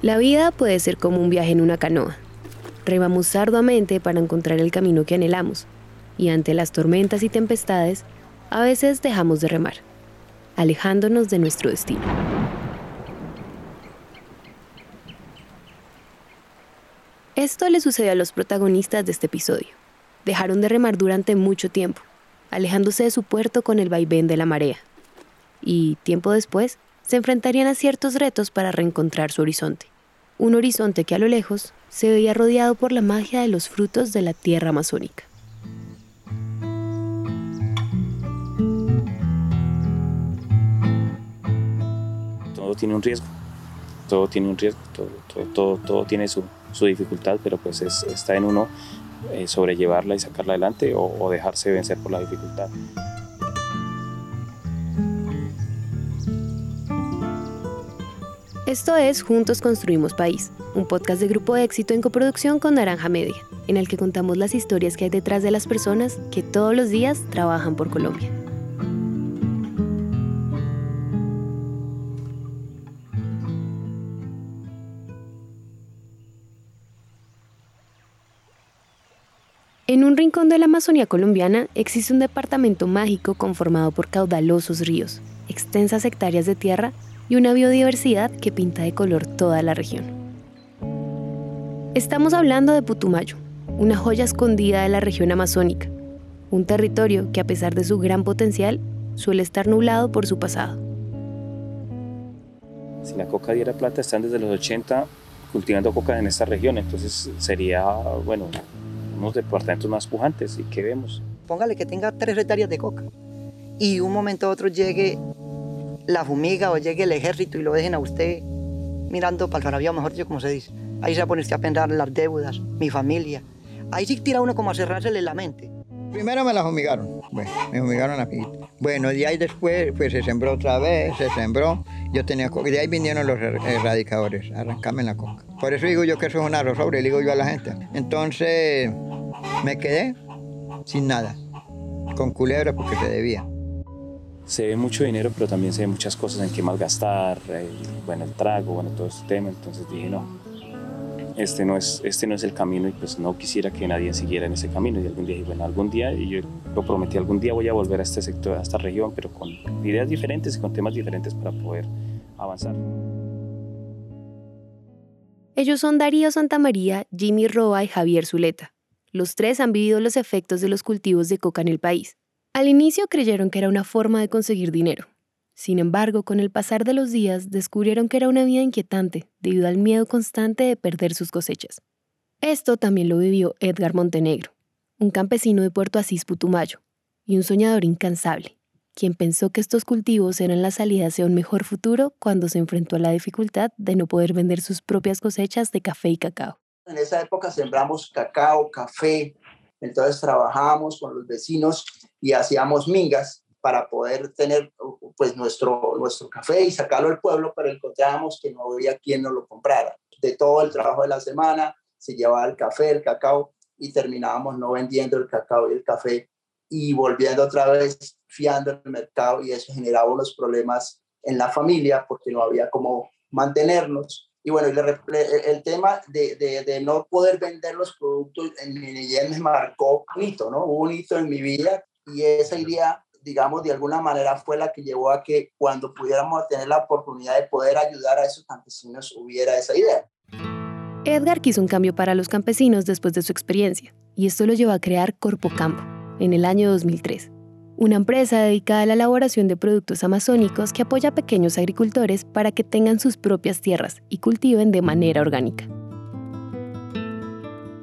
La vida puede ser como un viaje en una canoa. Remamos arduamente para encontrar el camino que anhelamos, y ante las tormentas y tempestades, a veces dejamos de remar, alejándonos de nuestro destino. Esto le sucedió a los protagonistas de este episodio. Dejaron de remar durante mucho tiempo, alejándose de su puerto con el vaivén de la marea. Y tiempo después, se enfrentarían a ciertos retos para reencontrar su horizonte. Un horizonte que a lo lejos se veía rodeado por la magia de los frutos de la tierra amazónica. Todo tiene un riesgo, todo tiene un riesgo, todo, todo, todo, tiene su, su, dificultad, pero pues está en uno eh, sobrellevarla y sacarla adelante o dejarse vencer por la dificultad. Esto es Juntos Construimos País, un podcast de grupo éxito en coproducción con Naranja Media, en el que contamos las historias que hay detrás de las personas que todos los días trabajan por Colombia. En un rincón de la Amazonía colombiana existe un departamento mágico conformado por caudalosos ríos, extensas hectáreas de tierra y una biodiversidad que pinta de color toda la región. Estamos hablando de Putumayo, una joya escondida de la región amazónica, un territorio que a pesar de su gran potencial suele estar nublado por su pasado. Si la coca diera plata, están desde los 80 cultivando coca en esta región, entonces sería, bueno, unos departamentos más pujantes. ¿Y qué vemos? Póngale que tenga tres hectáreas de coca y un momento a otro llegue la fumiga o llegue el ejército y lo dejen a usted mirando para el rabia, mejor dicho, como se dice. Ahí se va a a pensar las deudas, mi familia. Ahí sí tira uno como a cerrársele la mente. Primero me la fumigaron, me fumigaron aquí. Bueno, de ahí después pues se sembró otra vez, se sembró. Yo tenía coca, y de ahí vinieron los erradicadores, arrancarme la coca. Por eso digo yo que eso es un arroz sobre, le digo yo a la gente. Entonces me quedé sin nada, con culebra porque se debía se ve mucho dinero, pero también se ve muchas cosas en que malgastar, el, bueno, el trago, bueno, todo este tema. Entonces dije, no, este no, es, este no es el camino y pues no quisiera que nadie siguiera en ese camino. Y algún día, bueno, algún día, y yo lo prometí, algún día voy a volver a este sector, a esta región, pero con ideas diferentes y con temas diferentes para poder avanzar. Ellos son Darío Santamaría, Jimmy Roa y Javier Zuleta. Los tres han vivido los efectos de los cultivos de coca en el país al inicio creyeron que era una forma de conseguir dinero. Sin embargo, con el pasar de los días descubrieron que era una vida inquietante debido al miedo constante de perder sus cosechas. Esto también lo vivió Edgar Montenegro, un campesino de Puerto Asís Putumayo y un soñador incansable, quien pensó que estos cultivos eran la salida hacia un mejor futuro cuando se enfrentó a la dificultad de no poder vender sus propias cosechas de café y cacao. En esa época sembramos cacao, café, entonces trabajábamos con los vecinos y hacíamos mingas para poder tener pues nuestro, nuestro café y sacarlo al pueblo, pero encontrábamos que no había quien nos lo comprara. De todo el trabajo de la semana se llevaba el café, el cacao y terminábamos no vendiendo el cacao y el café y volviendo otra vez fiando el mercado y eso generaba unos problemas en la familia porque no había cómo mantenernos y bueno, el, tema de, de, no poder vender los productos en mi niñez me marcó un hito, ¿no? Un hito en mi vida y esa idea, digamos, de alguna manera fue la que llevó a que cuando pudiéramos tener la oportunidad de poder ayudar a esos campesinos hubiera esa idea. Edgar quiso un cambio para los campesinos después de su experiencia y esto lo llevó a crear Corpo Campo en el año 2003 una empresa dedicada a la elaboración de productos amazónicos que apoya a pequeños agricultores para que tengan sus propias tierras y cultiven de manera orgánica.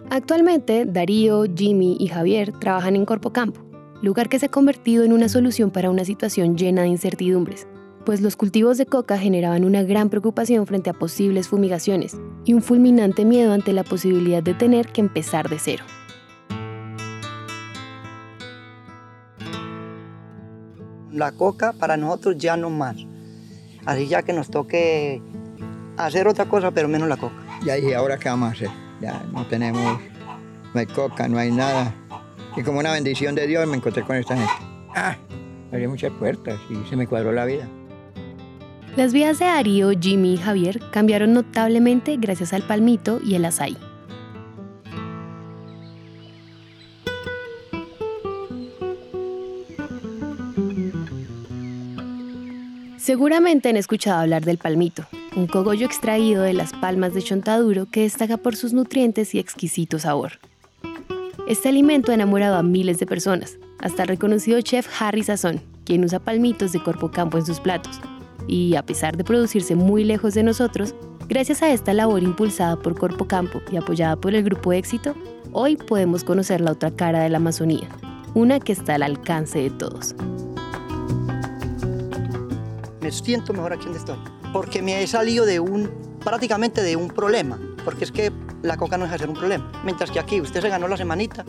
Actualmente, Darío, Jimmy y Javier trabajan en Corpo Campo, lugar que se ha convertido en una solución para una situación llena de incertidumbres, pues los cultivos de coca generaban una gran preocupación frente a posibles fumigaciones y un fulminante miedo ante la posibilidad de tener que empezar de cero. la coca para nosotros ya no más. Así ya que nos toque hacer otra cosa, pero menos la coca. Ya dije, ¿ahora qué vamos a hacer? Ya no tenemos, no hay coca, no hay nada. Y como una bendición de Dios me encontré con esta gente. Ah, abrí muchas puertas y se me cuadró la vida. Las vidas de Darío, Jimmy y Javier cambiaron notablemente gracias al palmito y el azaí. Seguramente han escuchado hablar del palmito, un cogollo extraído de las palmas de chontaduro que destaca por sus nutrientes y exquisito sabor. Este alimento ha enamorado a miles de personas, hasta el reconocido chef Harry Sazón, quien usa palmitos de Corpo Campo en sus platos. Y a pesar de producirse muy lejos de nosotros, gracias a esta labor impulsada por Corpo Campo y apoyada por el Grupo Éxito, hoy podemos conocer la otra cara de la Amazonía, una que está al alcance de todos me siento mejor aquí donde estoy. Porque me he salido de un, prácticamente de un problema. Porque es que la coca no es hacer un problema. Mientras que aquí usted se ganó la semanita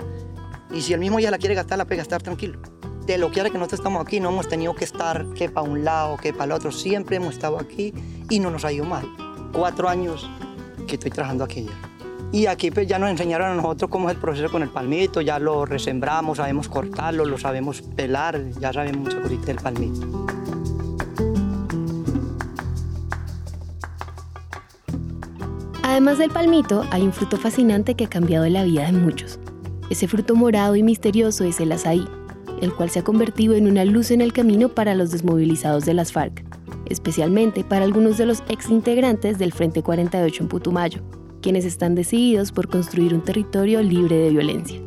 y si el mismo ya la quiere gastar, la puede gastar tranquilo. De lo que era que nosotros estamos aquí, no hemos tenido que estar que para un lado, que para el otro. Siempre hemos estado aquí y no nos ha ido mal. Cuatro años que estoy trabajando aquí ya. Y aquí pues ya nos enseñaron a nosotros cómo es el proceso con el palmito, ya lo resembramos, sabemos cortarlo, lo sabemos pelar, ya sabemos mucha cosita del palmito. Además del palmito, hay un fruto fascinante que ha cambiado la vida de muchos. Ese fruto morado y misterioso es el azaí, el cual se ha convertido en una luz en el camino para los desmovilizados de las FARC, especialmente para algunos de los ex integrantes del Frente 48 en Putumayo, quienes están decididos por construir un territorio libre de violencia.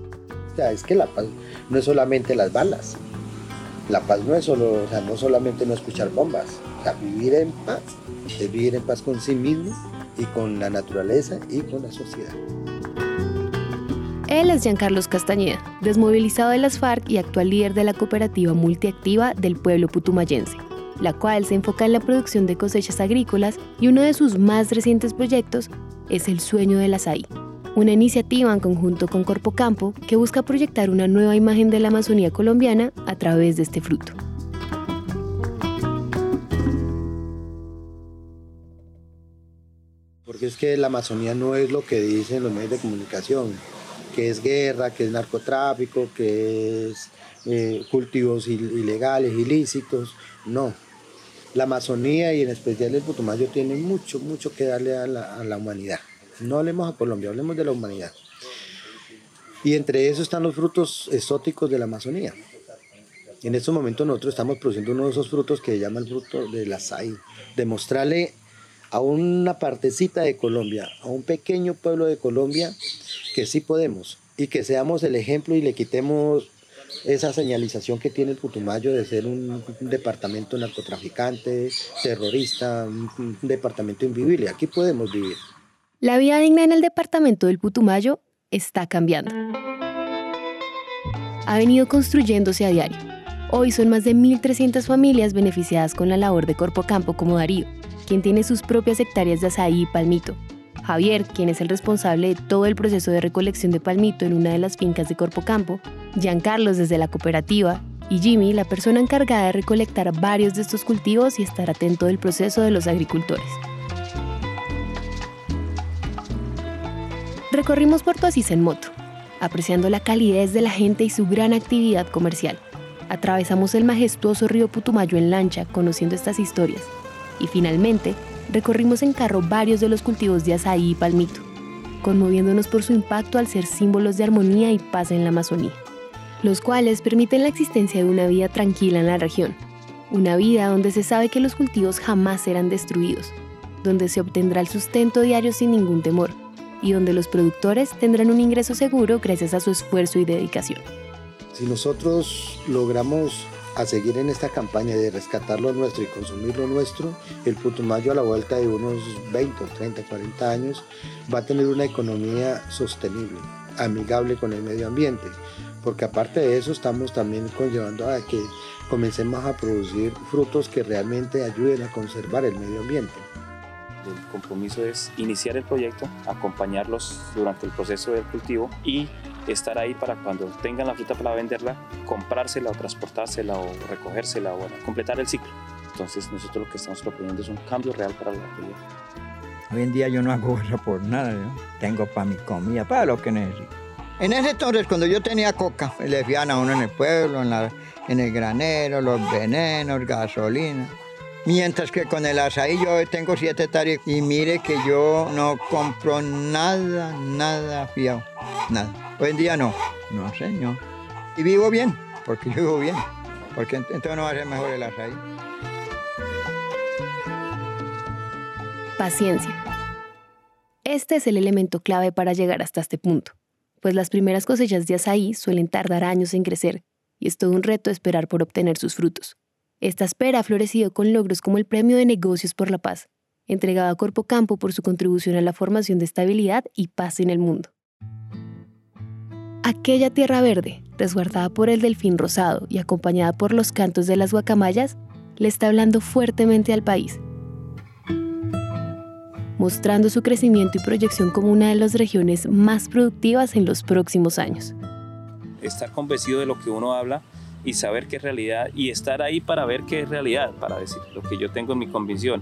Es que la paz no es solamente las balas. La paz no es solo, o sea, no solamente no escuchar bombas. O sea, vivir en paz es vivir en paz con sí mismo y con la naturaleza y con la sociedad. Él es Giancarlos Castañeda, desmovilizado de las FARC y actual líder de la cooperativa multiactiva del pueblo putumayense, la cual se enfoca en la producción de cosechas agrícolas y uno de sus más recientes proyectos es el Sueño del Azaí, una iniciativa en conjunto con Corpo Campo que busca proyectar una nueva imagen de la Amazonía colombiana a través de este fruto. Es que la Amazonía no es lo que dicen los medios de comunicación, que es guerra, que es narcotráfico, que es eh, cultivos ilegales, ilícitos, no. La Amazonía y en especial el Putumayo tienen mucho, mucho que darle a la, a la humanidad. No hablemos a Colombia, hablemos de la humanidad. Y entre eso están los frutos exóticos de la Amazonía. En estos momentos nosotros estamos produciendo uno de esos frutos que se llama el fruto del açaí. Demostrarle a una partecita de Colombia, a un pequeño pueblo de Colombia, que sí podemos y que seamos el ejemplo y le quitemos esa señalización que tiene el Putumayo de ser un, departamento narcotraficante, terrorista, un, departamento invivible. Aquí podemos vivir. La vida digna en el departamento del Putumayo está cambiando. Ha venido construyéndose a diario. Hoy son más de 1.300 familias beneficiadas con la labor de Corpo Campo como Darío quien tiene sus propias hectáreas de azaí y palmito. Javier, quien es el responsable de todo el proceso de recolección de palmito en una de las fincas de Corpo Campo, Giancarlos desde la cooperativa y Jimmy, la persona encargada de recolectar varios de estos cultivos y estar atento del proceso de los agricultores. Recorrimos Puerto Asís en moto, apreciando la calidez de la gente y su gran actividad comercial. Atravesamos el majestuoso río Putumayo en lancha, conociendo estas historias y finalmente recorrimos en carro varios de los cultivos de azaí y palmito, conmoviéndonos por su impacto al ser símbolos de armonía y paz en la Amazonía, los cuales permiten la existencia de una vida tranquila en la región, una vida donde se sabe que los cultivos jamás serán destruidos, donde se obtendrá el sustento diario sin ningún temor y donde los productores tendrán un ingreso seguro gracias a su esfuerzo y dedicación. Si nosotros logramos a seguir en esta campaña de rescatar lo nuestro y consumir lo nuestro, el Putumayo a la vuelta de unos 20, 30, 40 años va a tener una economía sostenible, amigable con el medio ambiente, porque aparte de eso estamos también conllevando a que comencemos a producir frutos que realmente ayuden a conservar el medio ambiente. El compromiso es iniciar el proyecto, acompañarlos durante el proceso del cultivo y estar ahí para cuando tengan la fruta para venderla, comprársela o transportársela o recogérsela o completar el ciclo. Entonces nosotros lo que estamos proponiendo es un cambio real para la región. Hoy en día yo no hago eso por nada, tengo para mi comida, para lo que necesito. En ese entonces, cuando yo tenía coca, le decían a uno en el pueblo, en, la, en el granero, los venenos, gasolina. Mientras que con el azaí yo tengo siete hectáreas y mire que yo no compro nada, nada fiado, nada. Hoy en día no, no señor. Y vivo bien, porque vivo bien, porque entonces no va a ser mejor el azaí. Paciencia. Este es el elemento clave para llegar hasta este punto, pues las primeras cosechas de azaí suelen tardar años en crecer y es todo un reto esperar por obtener sus frutos. Esta espera ha florecido con logros como el Premio de Negocios por la Paz, entregado a Corpo Campo por su contribución a la formación de estabilidad y paz en el mundo. Aquella tierra verde, resguardada por el delfín rosado y acompañada por los cantos de las guacamayas, le está hablando fuertemente al país mostrando su crecimiento y proyección como una de las regiones más productivas en los próximos años. Estar convencido de lo que uno habla y saber qué es realidad y estar ahí para ver qué es realidad, para decir lo que yo tengo en mi convicción.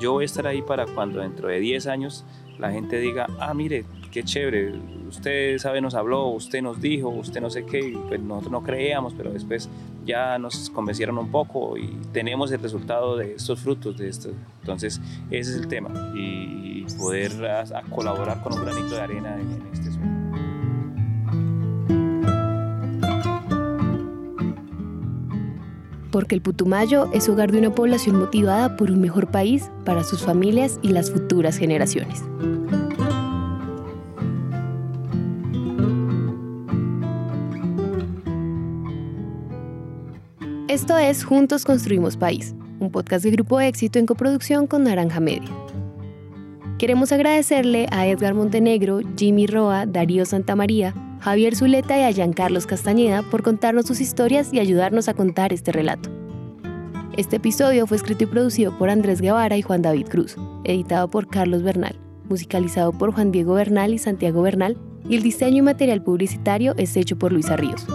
Yo voy a estar ahí para cuando dentro de 10 años la gente diga, ah, mire, qué chévere, usted sabe, nos habló, usted nos dijo, usted no sé qué, pues nosotros no creíamos, pero después ya nos convencieron un poco y tenemos el resultado de estos frutos, de esto. Entonces, ese es el tema y poder colaborar con un granito de arena en, en este sueño. porque el Putumayo es hogar de una población motivada por un mejor país para sus familias y las futuras generaciones. Esto es Juntos Construimos País, un podcast de Grupo Éxito en coproducción con Naranja Media. Queremos agradecerle a Edgar Montenegro, Jimmy Roa, Darío Santamaría, Javier Zuleta y a Giancarlos Castañeda por contarnos sus historias y ayudarnos a contar este relato. Este episodio fue escrito y producido por Andrés Guevara y Juan David Cruz, editado por Carlos Bernal, musicalizado por Juan Diego Bernal y Santiago Bernal, y el diseño y material publicitario es hecho por Luisa Ríos.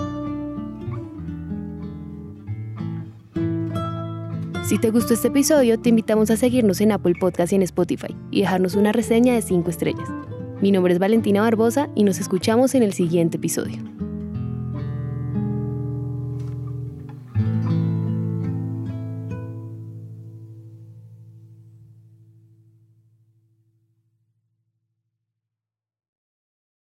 Si te gustó este episodio, te invitamos a seguirnos en Apple Podcast y en Spotify y dejarnos una reseña de 5 estrellas. Mi nombre es Valentina Barbosa y nos escuchamos en el siguiente episodio.